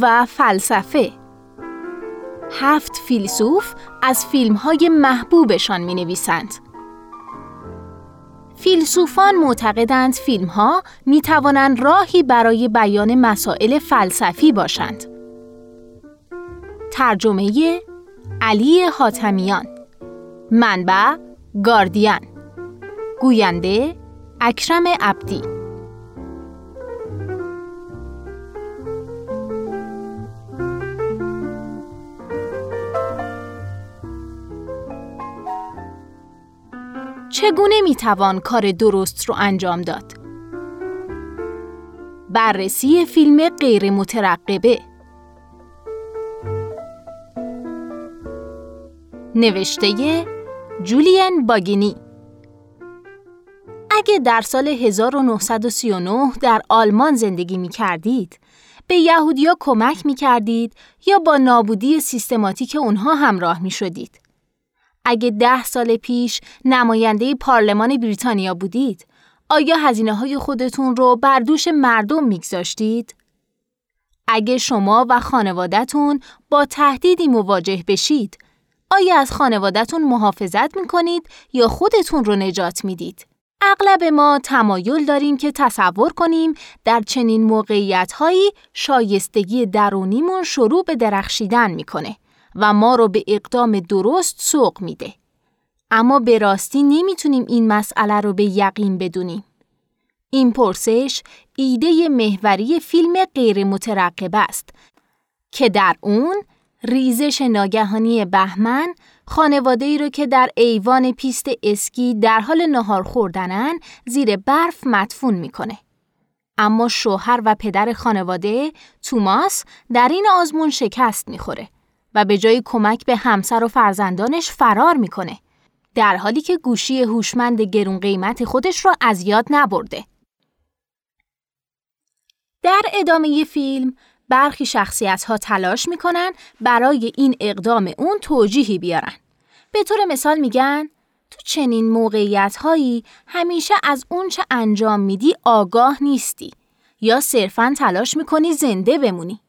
و فلسفه هفت فیلسوف از فیلم های محبوبشان می نویسند. فیلسوفان معتقدند فیلم ها می توانند راهی برای بیان مسائل فلسفی باشند. ترجمه علی حاتمیان منبع گاردین گوینده اکرم عبدی چگونه می‌توان کار درست رو انجام داد؟ بررسی فیلم غیر مترقبه نوشته جولین باگینی اگه در سال 1939 در آلمان زندگی می کردید، به یهودیا کمک می کردید یا با نابودی سیستماتیک اونها همراه می شدید. اگه ده سال پیش نماینده پارلمان بریتانیا بودید، آیا هزینه های خودتون رو بر دوش مردم میگذاشتید؟ اگه شما و خانوادهتون با تهدیدی مواجه بشید، آیا از خانوادهتون محافظت می‌کنید یا خودتون رو نجات می‌دید؟ اغلب ما تمایل داریم که تصور کنیم در چنین موقعیت شایستگی درونیمون شروع به درخشیدن می‌کنه و ما رو به اقدام درست سوق میده. اما به راستی نمی‌تونیم این مسئله رو به یقین بدونیم. این پرسش ایده محوری فیلم غیر مترقب است که در اون ریزش ناگهانی بهمن خانواده ای رو که در ایوان پیست اسکی در حال نهار خوردنن زیر برف مدفون می‌کنه. اما شوهر و پدر خانواده توماس در این آزمون شکست می‌خوره و به جای کمک به همسر و فرزندانش فرار می‌کنه. در حالی که گوشی هوشمند گرون قیمت خودش رو از یاد نبرده. در ادامه فیلم برخی شخصیت ها تلاش می‌کنن برای این اقدام اون توجیهی بیارن. به طور مثال میگن تو چنین موقعیت هایی همیشه از اون چه انجام میدی آگاه نیستی یا صرفا تلاش می‌کنی زنده بمونی.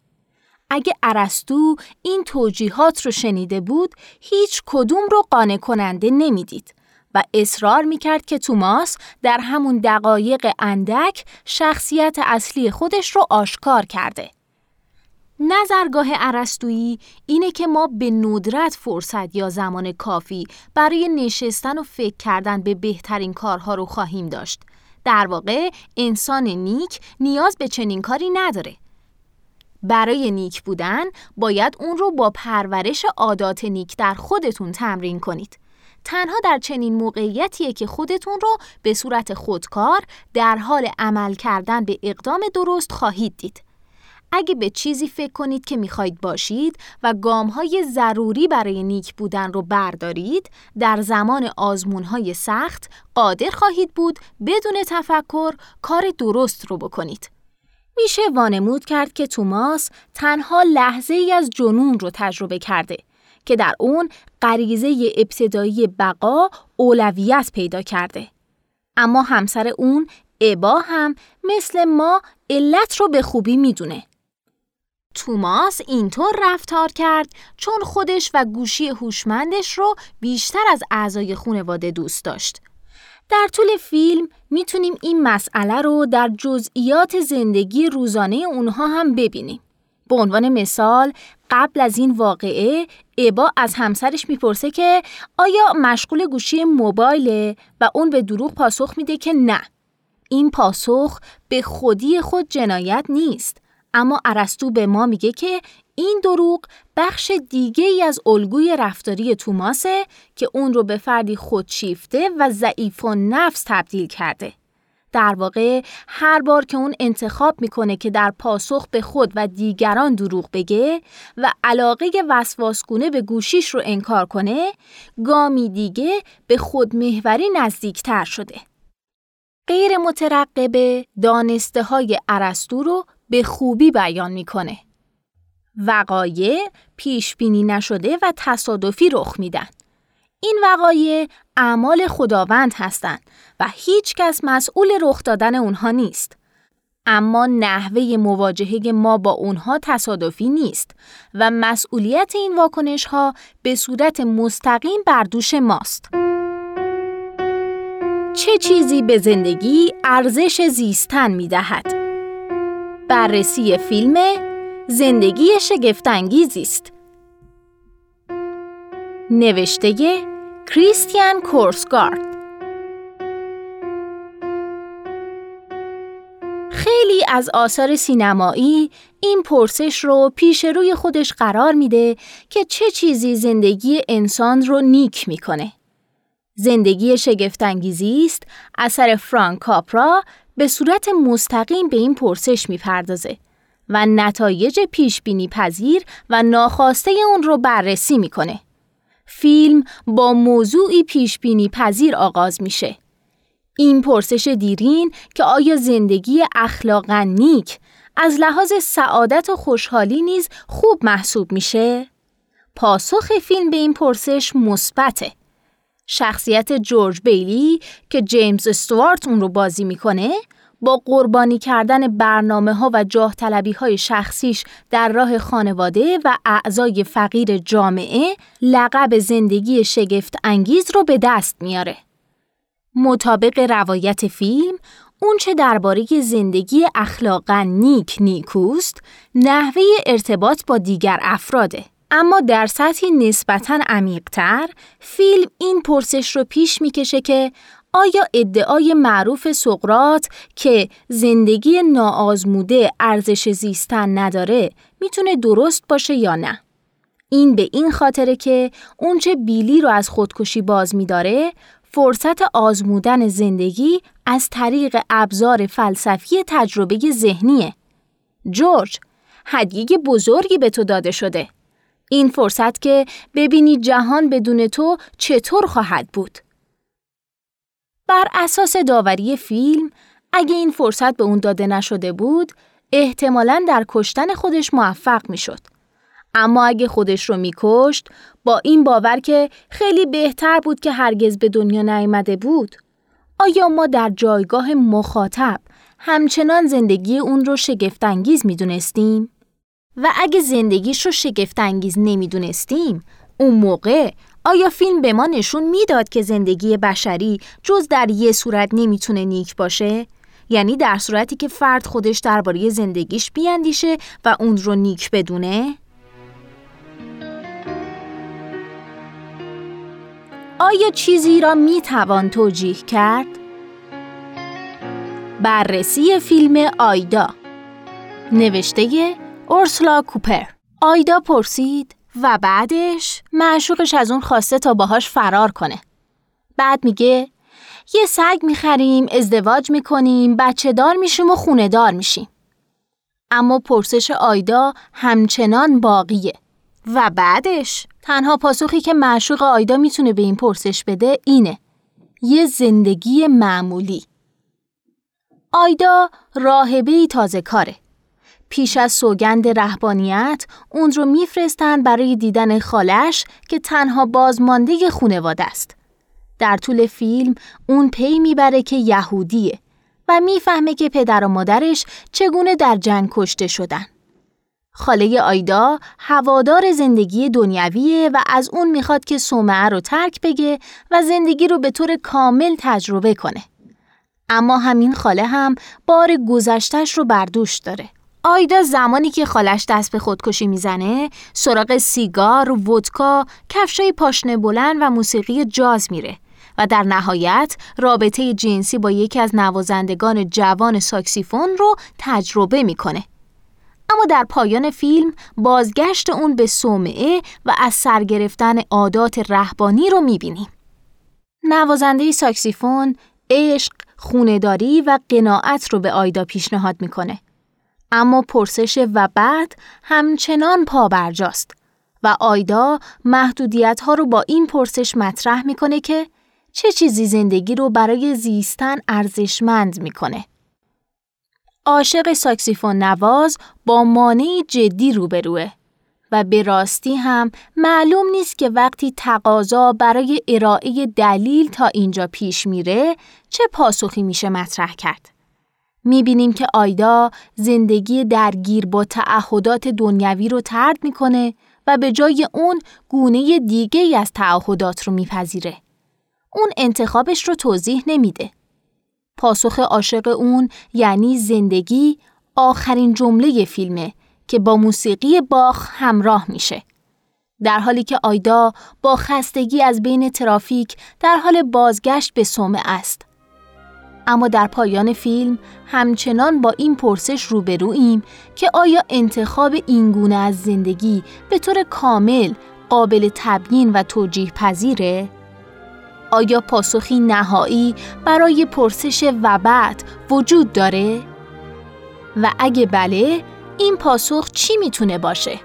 اگه ارستو این توجیهات رو شنیده بود هیچ کدوم رو قانع کننده نمی‌دید و اصرار می‌کرد که توماس در همون دقایق اندک شخصیت اصلی خودش رو آشکار کرده. نظرگاه عرستویی اینه که ما به ندرت فرصت یا زمان کافی برای نشستن و فکر کردن به بهترین کارها رو خواهیم داشت. در واقع انسان نیک نیاز به چنین کاری نداره. برای نیک بودن باید اون رو با پرورش عادات نیک در خودتون تمرین کنید. تنها در چنین موقعیتیه که خودتون رو به صورت خودکار در حال عمل کردن به اقدام درست خواهید دید. اگه به چیزی فکر کنید که می‌خواید باشید و های ضروری برای نیک بودن رو بردارید، در زمان های سخت قادر خواهید بود بدون تفکر کار درست رو بکنید. میشه وانمود کرد که توماس تنها لحظه ای از جنون رو تجربه کرده که در اون غریزه ابتدایی بقا اولویت پیدا کرده. اما همسر اون ابا هم مثل ما علت رو به خوبی می‌دونه. توماس اینطور رفتار کرد چون خودش و گوشی هوشمندش رو بیشتر از اعضای خانواده دوست داشت. در طول فیلم می‌تونیم این مسئله رو در جزئیات زندگی روزانه اونها هم ببینیم. به عنوان مثال قبل از این واقعه ابا از همسرش می‌پرسه که آیا مشغول گوشی موبایله و اون به دروغ پاسخ میده که نه. این پاسخ به خودی خود جنایت نیست. اما ارسطو به ما میگه که این دروغ بخش دیگه ای از الگوی رفتاری توماسه که اون رو به فردی خودشیفته و ضعیف و نفس تبدیل کرده. در واقع هر بار که اون انتخاب می‌کنه که در پاسخ به خود و دیگران دروغ بگه و علاقه وسواسگونه به گوشیش رو انکار کنه، گامی دیگه به خودمهوری نزدیکتر شده. غیر مترقبه دانسته های عرستو رو به خوبی بیان می‌کنه. وقایع پیش بینی نشده و تصادفی رخ میدن. این وقایع اعمال خداوند هستند و هیچ کس مسئول رخ دادن اونها نیست. اما نحوه مواجهه ما با اونها تصادفی نیست و مسئولیت این واکنش ها به صورت مستقیم بر دوش ماست. چه چیزی به زندگی ارزش زیستن می دهد؟ بررسی فیلم زندگی شگفتانگیزی است. نوشته کریستیان کورسگارد خیلی از آثار سینمایی این پرسش رو پیش روی خودش قرار میده که چه چیزی زندگی انسان رو نیک می‌کنه. زندگی شگفتانگیزی است اثر فرانک کاپرا به صورت مستقیم به این پرسش می‌پردازه و نتایج پیش بینی پذیر و ناخواسته اون رو بررسی می‌کنه. فیلم با موضوعی پیش بینی پذیر آغاز میشه. این پرسش دیرین که آیا زندگی اخلاقا نیک از لحاظ سعادت و خوشحالی نیز خوب محسوب میشه؟ پاسخ فیلم به این پرسش مثبته. شخصیت جورج بیلی که جیمز استوارت اون رو بازی می‌کنه با قربانی کردن برنامه ها و جاه طلبی های شخصیش در راه خانواده و اعضای فقیر جامعه لقب زندگی شگفت انگیز رو به دست میاره. مطابق روایت فیلم، اونچه درباره زندگی اخلاقا نیک نیکوست، نحوه ارتباط با دیگر افراده. اما در سطحی نسبتاً عمیقتر، فیلم این پرسش رو پیش می‌کشه که آیا ادعای معروف سقرات که زندگی ناآزموده ارزش زیستن نداره می‌تونه درست باشه یا نه؟ این به این خاطره که اونچه بیلی رو از خودکشی باز میداره فرصت آزمودن زندگی از طریق ابزار فلسفی تجربه ذهنیه. جورج، هدیه بزرگی به تو داده شده. این فرصت که ببینی جهان بدون تو چطور خواهد بود. بر اساس داوری فیلم، اگه این فرصت به اون داده نشده بود، احتمالاً در کشتن خودش موفق می‌شد. اما اگه خودش رو میکشت با این باور که خیلی بهتر بود که هرگز به دنیا نیامده بود آیا ما در جایگاه مخاطب همچنان زندگی اون رو شگفتانگیز می‌دونستیم و اگه زندگیش رو شگفتانگیز نمی‌دونستیم اون موقع آیا فیلم به ما نشون می‌داد که زندگی بشری جز در یه صورت نمی‌تونه نیک باشه یعنی در صورتی که فرد خودش درباره زندگیش بیاندیشه و اون رو نیک بدونه آیا چیزی را می توان توجیه کرد؟ بررسی فیلم آیدا نوشته اورسلا کوپر آیدا پرسید و بعدش معشوقش از اون خواسته تا باهاش فرار کنه. بعد میگه یه سگ می‌خریم، ازدواج می‌کنیم، بچه دار میشیم و خونه دار میشیم. اما پرسش آیدا همچنان باقیه. و بعدش تنها پاسخی که معشوق آیدا می‌تونه به این پرسش بده اینه یه زندگی معمولی آیدا راهبه تازه کاره پیش از سوگند رهبانیت اون رو میفرستن برای دیدن خالش که تنها بازمانده خونواده است. در طول فیلم اون پی می‌بره که یهودیه و می‌فهمه که پدر و مادرش چگونه در جنگ کشته شدن. خاله آیدا هوادار زندگی دنیویه و از اون می‌خواد که سومعه رو ترک بگه و زندگی رو به طور کامل تجربه کنه. اما همین خاله هم بار گذشتش رو بردوش داره. آیدا زمانی که خالش دست به خودکشی می‌زنه سراغ سیگار، ودکا، کفشای پاشنه بلند و موسیقی جاز میره و در نهایت رابطه جنسی با یکی از نوازندگان جوان ساکسیفون رو تجربه می‌کنه. اما در پایان فیلم بازگشت اون به صومعه و از سر گرفتن عادات رهبانی رو می‌بینیم. نوازنده ساکسیفون عشق، خونداری و قناعت رو به آیدا پیشنهاد می‌کنه. اما پرسش و بعد همچنان پابرجاست و آیدا محدودیت ها رو با این پرسش مطرح می‌کنه که چه چیزی زندگی رو برای زیستن ارزشمند می‌کنه. عاشق ساکسیفون نواز با مانعی جدی روبروه و به راستی هم معلوم نیست که وقتی تقاضا برای ارائه دلیل تا اینجا پیش میره چه پاسخی میشه مطرح کرد. می‌بینیم که آیدا زندگی درگیر با تعهدات دنیوی رو ترد می‌کنه و به جای اون گونه دیگه ای از تعهدات رو میپذیره. اون انتخابش رو توضیح نمیده. پاسخ عاشق اون یعنی زندگی آخرین جمله فیلمه که با موسیقی باخ همراه میشه. در حالی که آیدا با خستگی از بین ترافیک در حال بازگشت به سومه است. اما در پایان فیلم همچنان با این پرسش روبرویم که آیا انتخاب اینگونه از زندگی به طور کامل قابل تبیین و توجیه پذیره؟ آیا پاسخی نهایی برای پرسش و بعد وجود داره؟ و اگه بله، این پاسخ چی می‌تونه باشه؟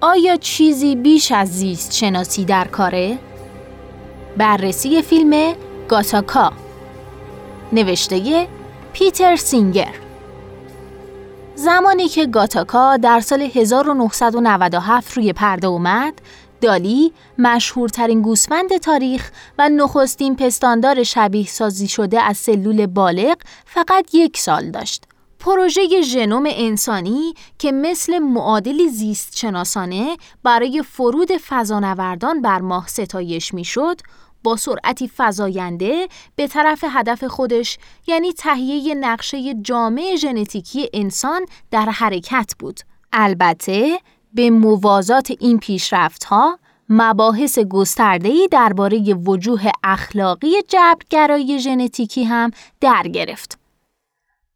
آیا چیزی بیش از زیست شناسی در کاره؟ بررسی فیلم گاتاکا نوشته پیتر سینگر زمانی که گاتاکا در سال 1997 روی پرده اومد، دالی مشهورترین گوسفند تاریخ و نخستین پستاندار شبیه سازی شده از سلول بالغ فقط یک سال داشت. پروژه ژنوم انسانی که مثل معادلی زیست شناسانه برای فرود فضانوردان بر ماه ستایش می‌شد، با سرعتی فزاینده به طرف هدف خودش یعنی تهیه نقشه جامع ژنتیکی انسان در حرکت بود. البته به موازات این پیشرفت‌ها مباحث گسترده‌ای درباره وجوه اخلاقی جبرگرایی ژنتیکی هم در گرفت.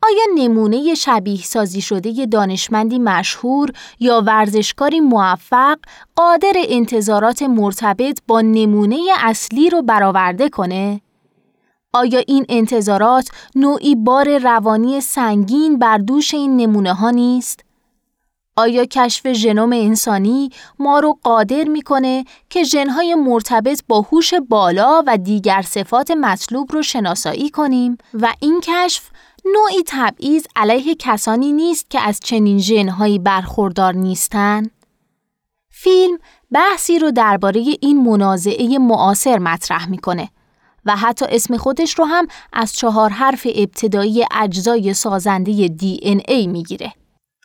آیا نمونه شبیه سازی شده دانشمندی مشهور یا ورزشکاری موفق قادر انتظارات مرتبط با نمونه اصلی رو برآورده کنه؟ آیا این انتظارات نوعی بار روانی سنگین بر دوش این نمونه ها نیست؟ آیا کشف ژنوم انسانی ما رو قادر می‌کنه که ژنهای مرتبط با هوش بالا و دیگر صفات مطلوب رو شناسایی کنیم و این کشف نوعی تبعیض علیه کسانی نیست که از چنین ژنهایی برخوردار نیستند؟ فیلم بحثی رو درباره این منازعه معاصر مطرح می‌کنه و حتی اسم خودش رو هم از چهار حرف ابتدایی اجزای سازنده دی این ای می‌گیره.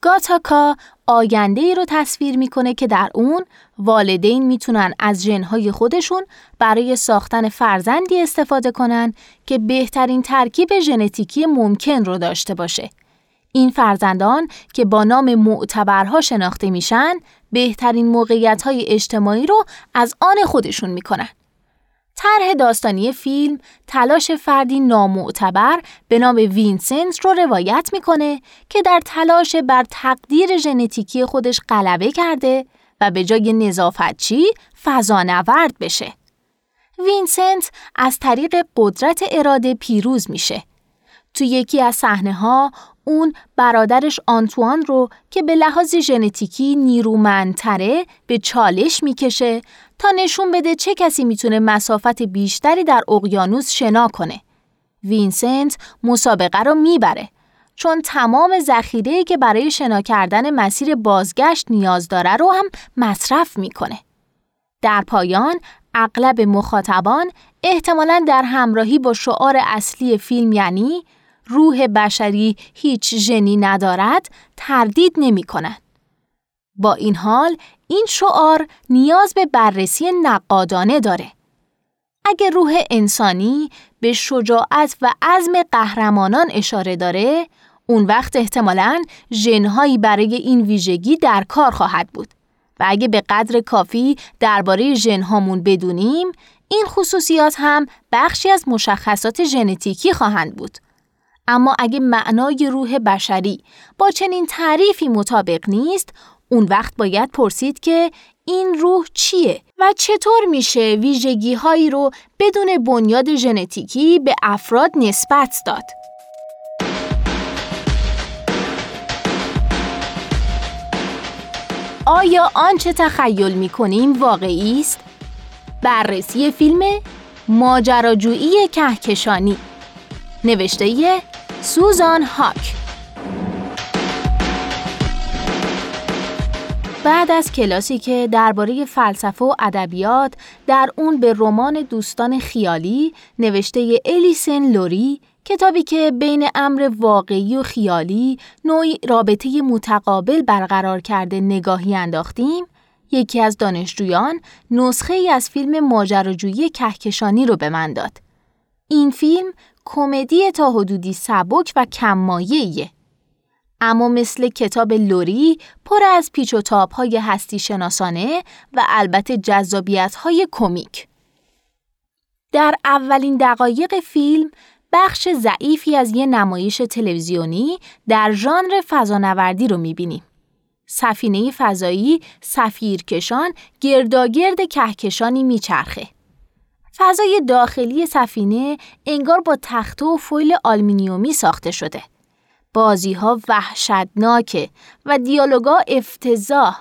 گاتاکا آینده ای رو تصویر می‌کنه که در اون والدین می‌تونن از ژنهای خودشون برای ساختن فرزندی استفاده کنن که بهترین ترکیب ژنتیکی ممکن رو داشته باشه. این فرزندان که با نام معتبرها شناخته میشن بهترین موقعیت های اجتماعی رو از آن خودشون می‌کنن. طرح داستانی فیلم تلاش فردی نامعتبر به نام وینسنت رو روایت می‌کنه که در تلاش بر تقدیر ژنتیکی خودش غلبه کرده و به جای نظافتچی فضانورد بشه. وینسنت از طریق قدرت اراده پیروز میشه. تو یکی از صحنه ها اون برادرش آنتوان رو که به لحاظ ژنتیکی نیرومندتره به چالش می‌کشه تا نشون بده چه کسی می‌تونه مسافت بیشتری در اقیانوس شنا کنه. وینسنت مسابقه رو می‌بره چون تمام ذخیره که برای شنا کردن مسیر بازگشت نیاز داره رو هم مصرف می‌کنه. در پایان اغلب مخاطبان احتمالاً در همراهی با شعار اصلی فیلم یعنی روح بشری هیچ ژنی ندارد تردید نمی کنند. با این حال این شعار نیاز به بررسی نقادانه داره. اگر روح انسانی به شجاعت و عزم قهرمانان اشاره داره، اون وقت احتمالاً ژنهایی برای این ویژگی در کار خواهد بود. و اگه به قدر کافی درباره ژنهامون بدونیم، این خصوصیات هم بخشی از مشخصات ژنتیکی خواهند بود. اما اگه معنای روح بشری با چنین تعریفی مطابق نیست، اون وقت باید پرسید که این روح چیه و چطور میشه ویژگی هایی رو بدون بنیاد ژنتیکی به افراد نسبت داد. آیا آنچه تخیل می کنیم واقعی است؟ بررسی فیلم ماجراجویی کهکشانی نوشته سوزان هاک بعد از کلاسی که درباره فلسفه و ادبیات در اون به رمان دوستان خیالی نوشته الیسن لوری کتابی که بین امر واقعی و خیالی نوعی رابطه متقابل برقرار کرده نگاهی انداختیم یکی از دانشجویان نسخه ای از فیلم ماجراجویی کهکشانی رو به من داد. این فیلم کمدی تا حدودی سبک و کممایه‌ایه. اما مثل کتاب لوری پر از پیچ و تاب های هستی شناسانه و البته جذابیت های کمیک. در اولین دقایق فیلم بخش ضعیفی از یه نمایش تلویزیونی در ژانر فضانوردی رو می‌بینیم. سفینه فضایی سفیرکشان گرداگرد کهکشانی میچرخه. فضای داخلی سفینه انگار با تخته و فویل آلمینیومی ساخته شده. بازی ها وحشتناکه و دیالوگا افتضاح.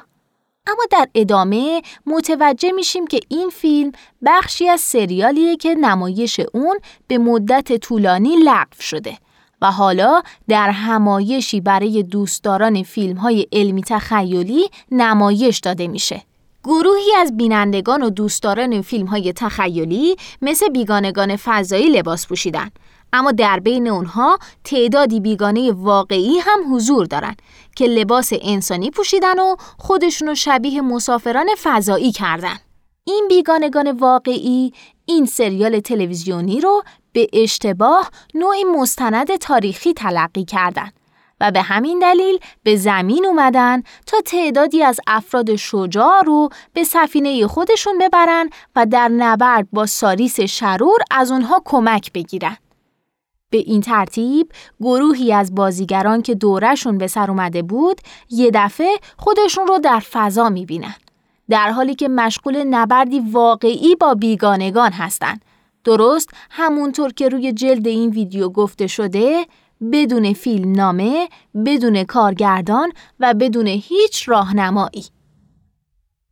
اما در ادامه متوجه میشیم که این فیلم بخشی از سریالیه که نمایش اون به مدت طولانی لغو شده و حالا در همایشی برای دوستداران فیلم های علمی تخیلی نمایش داده میشه. گروهی از بینندگان و دوستداران فیلم های تخیلی مثل بیگانگان فضایی لباس پوشیدن اما در بین اونها تعدادی بیگانه واقعی هم حضور دارن که لباس انسانی پوشیدن و خودشونو شبیه مسافران فضایی کردن. این بیگانگان واقعی این سریال تلویزیونی رو به اشتباه نوعی مستند تاریخی تلقی کردند و به همین دلیل به زمین اومدن تا تعدادی از افراد شجاع رو به سفینه خودشون ببرن و در نبرد با ساریس شرور از اونها کمک بگیرن. به این ترتیب گروهی از بازیگران که دورشون به سر اومده بود یه دفعه خودشون رو در فضا می‌بینن. در حالی که مشغول نبردی واقعی با بیگانگان هستند. درست همونطور که روی جلد این ویدیو گفته شده بدون فیلم نامه، بدون کارگردان و بدون هیچ راهنمایی.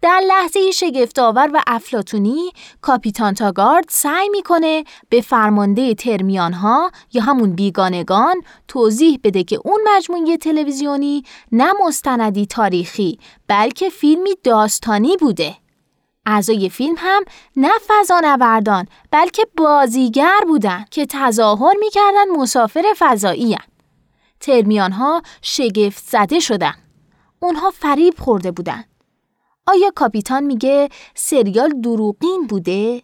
در لحظه شگفتآور و افلاتونی کاپیتان تاگارد سعی می‌کنه به فرمانده ترمیان ها یا همون بیگانگان توضیح بده که اون مجموعه تلویزیونی نه مستندی تاریخی بلکه فیلمی داستانی بوده. اعضای فیلم هم نه فضانوردان بلکه بازیگر بودن که تظاهر می‌کردن مسافر فضایی هن. ترمیان ها شگفت زده شدن. اونها فریب خورده بودن. آیا کاپیتان میگه سریال دروغین بوده؟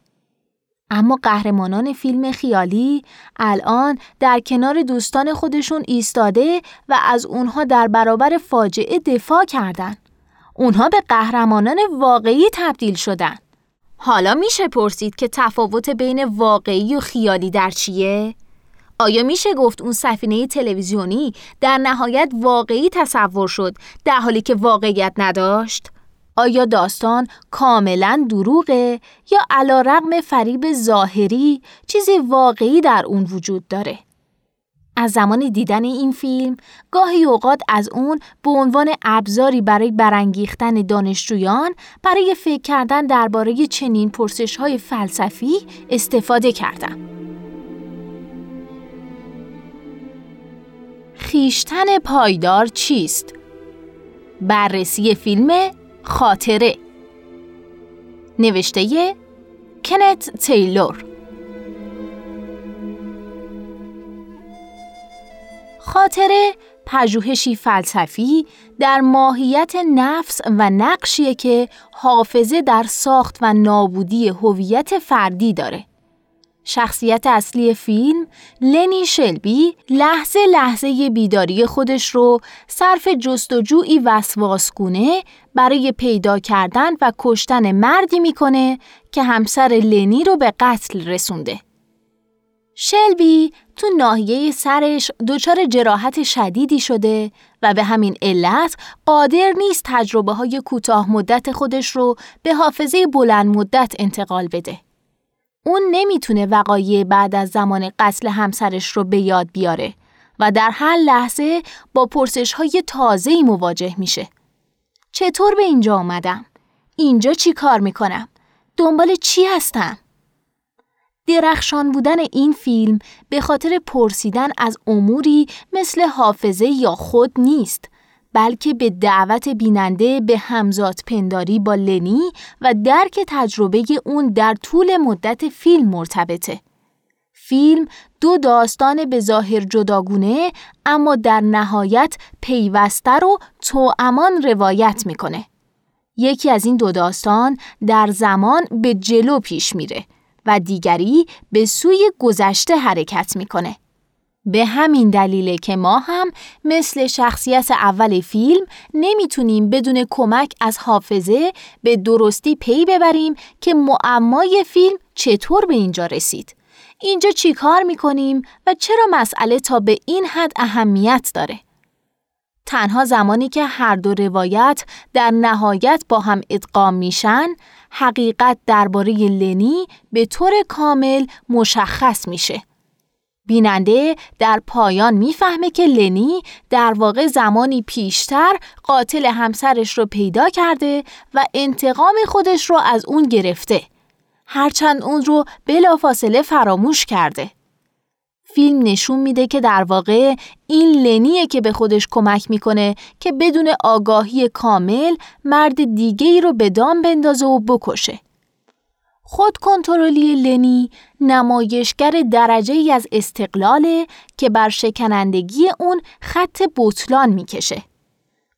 اما قهرمانان فیلم خیالی الان در کنار دوستان خودشون ایستاده و از اونها در برابر فاجعه دفاع کردن. اونها به قهرمانان واقعی تبدیل شدن. حالا میشه پرسید که تفاوت بین واقعی و خیالی در چیه؟ آیا میشه گفت اون سفینه تلویزیونی در نهایت واقعی تصور شد در حالی که واقعیت نداشت؟ آیا داستان کاملا دروغه یا علا رقم فریب ظاهری چیزی واقعی در اون وجود داره؟ از زمان دیدن این فیلم گاهی اوقات از اون به عنوان ابزاری برای برانگیختن دانشجویان برای فکر کردن درباره چنین پرسش های فلسفی استفاده کردم. خیشتن پایدار چیست؟ بررسی فیلم خاطره نوشته کنت تیلور خاطره پژوهشی فلسفی در ماهیت نفس و نقشیه که حافظه در ساخت و نابودی هویت فردی داره. شخصیت اصلی فیلم لنی شلبی لحظه لحظه بیداری خودش رو صرف جستجویی وسواسگونه برای پیدا کردن و کشتن مردی می‌کنه که همسر لنی رو به قتل رسونده. شلبی تو ناحیه سرش دچار جراحت شدیدی شده و به همین علت قادر نیست تجربه های کوتاه مدت خودش رو به حافظه بلند مدت انتقال بده. اون نمی‌تونه وقایع بعد از زمان قتل همسرش رو به یاد بیاره و در هر لحظه با پرسش های تازه‌ای مواجه میشه. چطور به اینجا آمدم؟ اینجا چی کار می‌کنم؟ دنبال چی هستم؟ درخشان بودن این فیلم به خاطر پرسیدن از اموری مثل حافظه یا خود نیست بلکه به دعوت بیننده به همزاد پنداری با لنی و درک تجربه اون در طول مدت فیلم مرتبطه. فیلم دو داستان به ظاهر جداگونه اما در نهایت پیوسته رو توامان روایت می‌کنه. یکی از این دو داستان در زمان به جلو پیش میره و دیگری به سوی گذشته حرکت می‌کنه. به همین دلیله که ما هم مثل شخصیت اول فیلم نمی‌تونیم بدون کمک از حافظه به درستی پی ببریم که معمای فیلم چطور به اینجا رسید. اینجا چی کار می‌کنیم و چرا مسئله تا به این حد اهمیت داره؟ تنها زمانی که هر دو روایت در نهایت با هم ادغام میشن، حقیقت درباره لنی به طور کامل مشخص میشه. بیننده در پایان می‌فهمه که لنی در واقع زمانی پیشتر قاتل همسرش رو پیدا کرده و انتقام خودش رو از اون گرفته. هرچند اون رو بلافاصله فراموش کرده. فیلم نشون میده که در واقع این لنیه که به خودش کمک می‌کنه که بدون آگاهی کامل مرد دیگه ای رو به دام بندازه و بکشه. خود کنترلی لنی نمایشگر درجه ای از استقلاله که بر شکنندگی اون خط بطلان می‌کشه.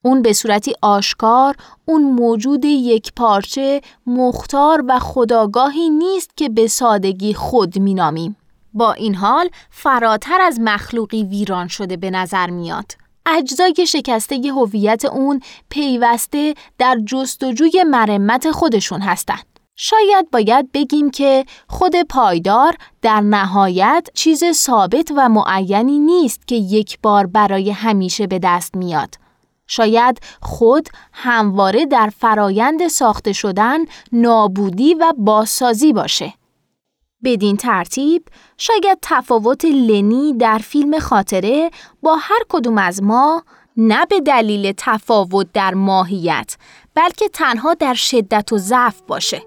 اون به صورتی آشکار اون موجود یک پارچه مختار و خداگاهی نیست که به سادگی خود مینامیم. با این حال فراتر از مخلوقی ویران شده به نظر میاد. اجزای شکسته هویت اون پیوسته در جستجوی مرمت خودشون هستند. شاید باید بگیم که خود پایدار در نهایت چیز ثابت و معینی نیست که یک بار برای همیشه به دست میاد. شاید خود همواره در فرایند ساخته شدن نابودی و بازسازی باشه. بدین ترتیب شاید تفاوت لنی در فیلم خاطره با هر کدوم از ما نه به دلیل تفاوت در ماهیت بلکه تنها در شدت و ضعف باشه.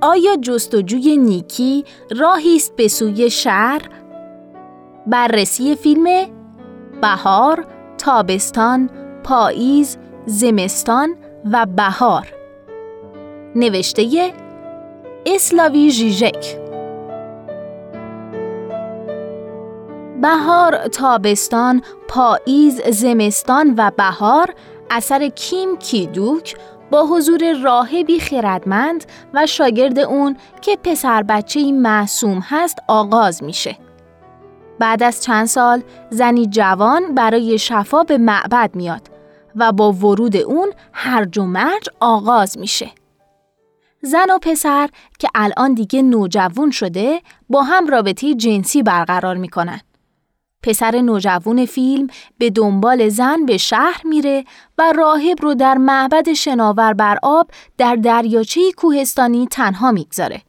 آیا جستجوی نیکی راهی است به سوی شر؟ بررسی فیلم بهار، تابستان، پاییز، زمستان و بهار نوشته اسلاوی ژیژک بهار، تابستان، پاییز، زمستان و بهار اثر کیم کیدوک با حضور راهبی خردمند و شاگرد اون که پسر بچه معصوم هست آغاز میشه. بعد از چند سال زنی جوان برای شفا به معبد میاد و با ورود اون هرج و مرج آغاز میشه. زن و پسر که الان دیگه نوجوان شده با هم رابطه جنسی برقرار می‌کنن. پسر نوجوان فیلم به دنبال زن به شهر میره و راهب رو در معبد شناور بر آب در دریاچه کوهستانی تنها می‌گذاره.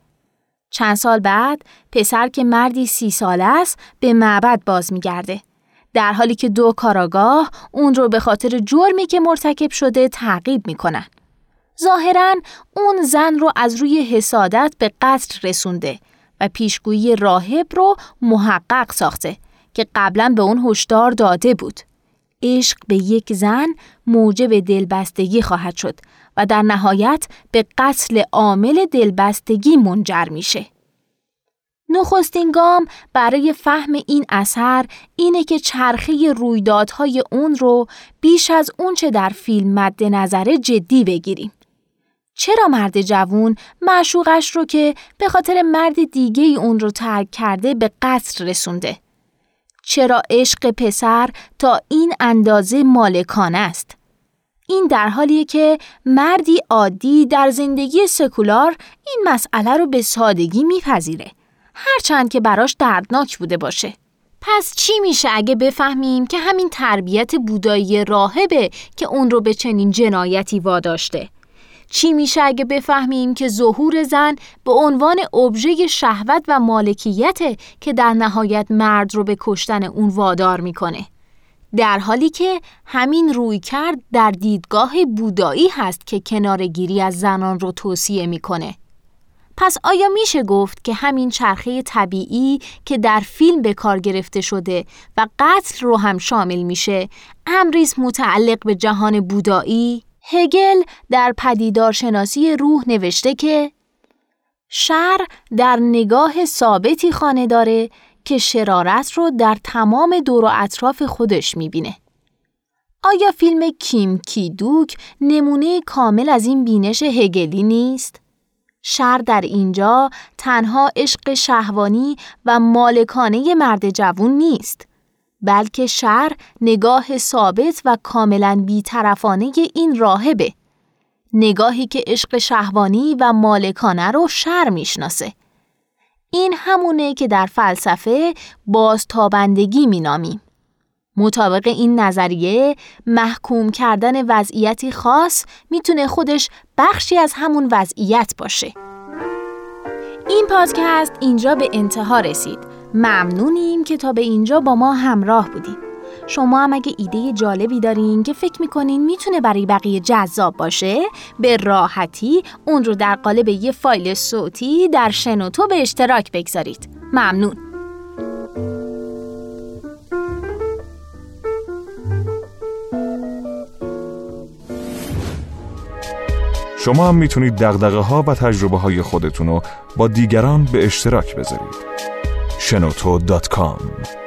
چند سال بعد پسر که مردی سی ساله است به معبد باز میگرده. در حالی که دو کاراگاه اون رو به خاطر جرمی که مرتکب شده تعقیب می‌کنن. ظاهرا اون زن رو از روی حسادت به قتل رسونده و پیشگویی راهب رو محقق ساخته که قبلا به اون هشدار داده بود. عشق به یک زن موجب دلبستگی خواهد شد و در نهایت به قتل عامل دلبستگی منجر میشه. نخستین گام برای فهم این اثر اینه که چرخه رویدادهای اون رو بیش از اون چه در فیلم مد نظره جدی بگیریم. چرا مرد جوون معشوقش رو که به خاطر مرد دیگه اون رو ترک کرده به قصر رسونده؟ چرا عشق پسر تا این اندازه مالکانه است؟ این در حالیه که مردی عادی در زندگی سکولار این مسئله رو به سادگی میپذیره. هرچند که براش دردناک بوده باشه. پس چی میشه اگه بفهمیم که همین تربیت بودایی راهبه که اون رو به چنین جنایتی واداشته؟ چی میشه اگه بفهمیم که ظهور زن به عنوان ابژه شهوت و مالکیته که در نهایت مرد رو به کشتن اون وادار می‌کنه؟ در حالی که همین روی کرد در دیدگاه بودایی هست که کنارگیری از زنان رو توصیه می‌کنه. پس آیا میشه گفت که همین چرخه طبیعی که در فیلم به کار گرفته شده و قتل رو هم شامل میشه امریز متعلق به جهان بودایی؟ هگل در پدیدارشناسی روح نوشته که شر در نگاه ثابتی خانه داره که شرارت رو در تمام دور و اطراف خودش می‌بینه. آیا فیلم کیم کی دوک نمونه کامل از این بینش هگلی نیست؟ شر در اینجا تنها عشق شهوانی و مالکانه مرد جوون نیست بلکه شر نگاه ثابت و کاملا بیطرفانه این راهبه نگاهی که عشق شهوانی و مالکانه رو شر می‌شناسه این همونه که در فلسفه بازتابندگی مینامیم مطابق این نظریه محکوم کردن وضعیتی خاص می‌تونه خودش بخشی از همون وضعیت باشه. این پادکست اینجا به انتها رسید. ممنونیم که تا به اینجا با ما همراه بودیم. شما هم اگه ایده جالبی دارین که فکر می‌کنین می‌تونه برای بقیه جذاب باشه به راحتی اون رو در قالب یه فایل صوتی در شنوتو به اشتراک بگذارید. ممنون. شما هم می‌تونید دقدقه ها و تجربه های خودتون رو با دیگران به اشتراک بذارید. شنوتو.com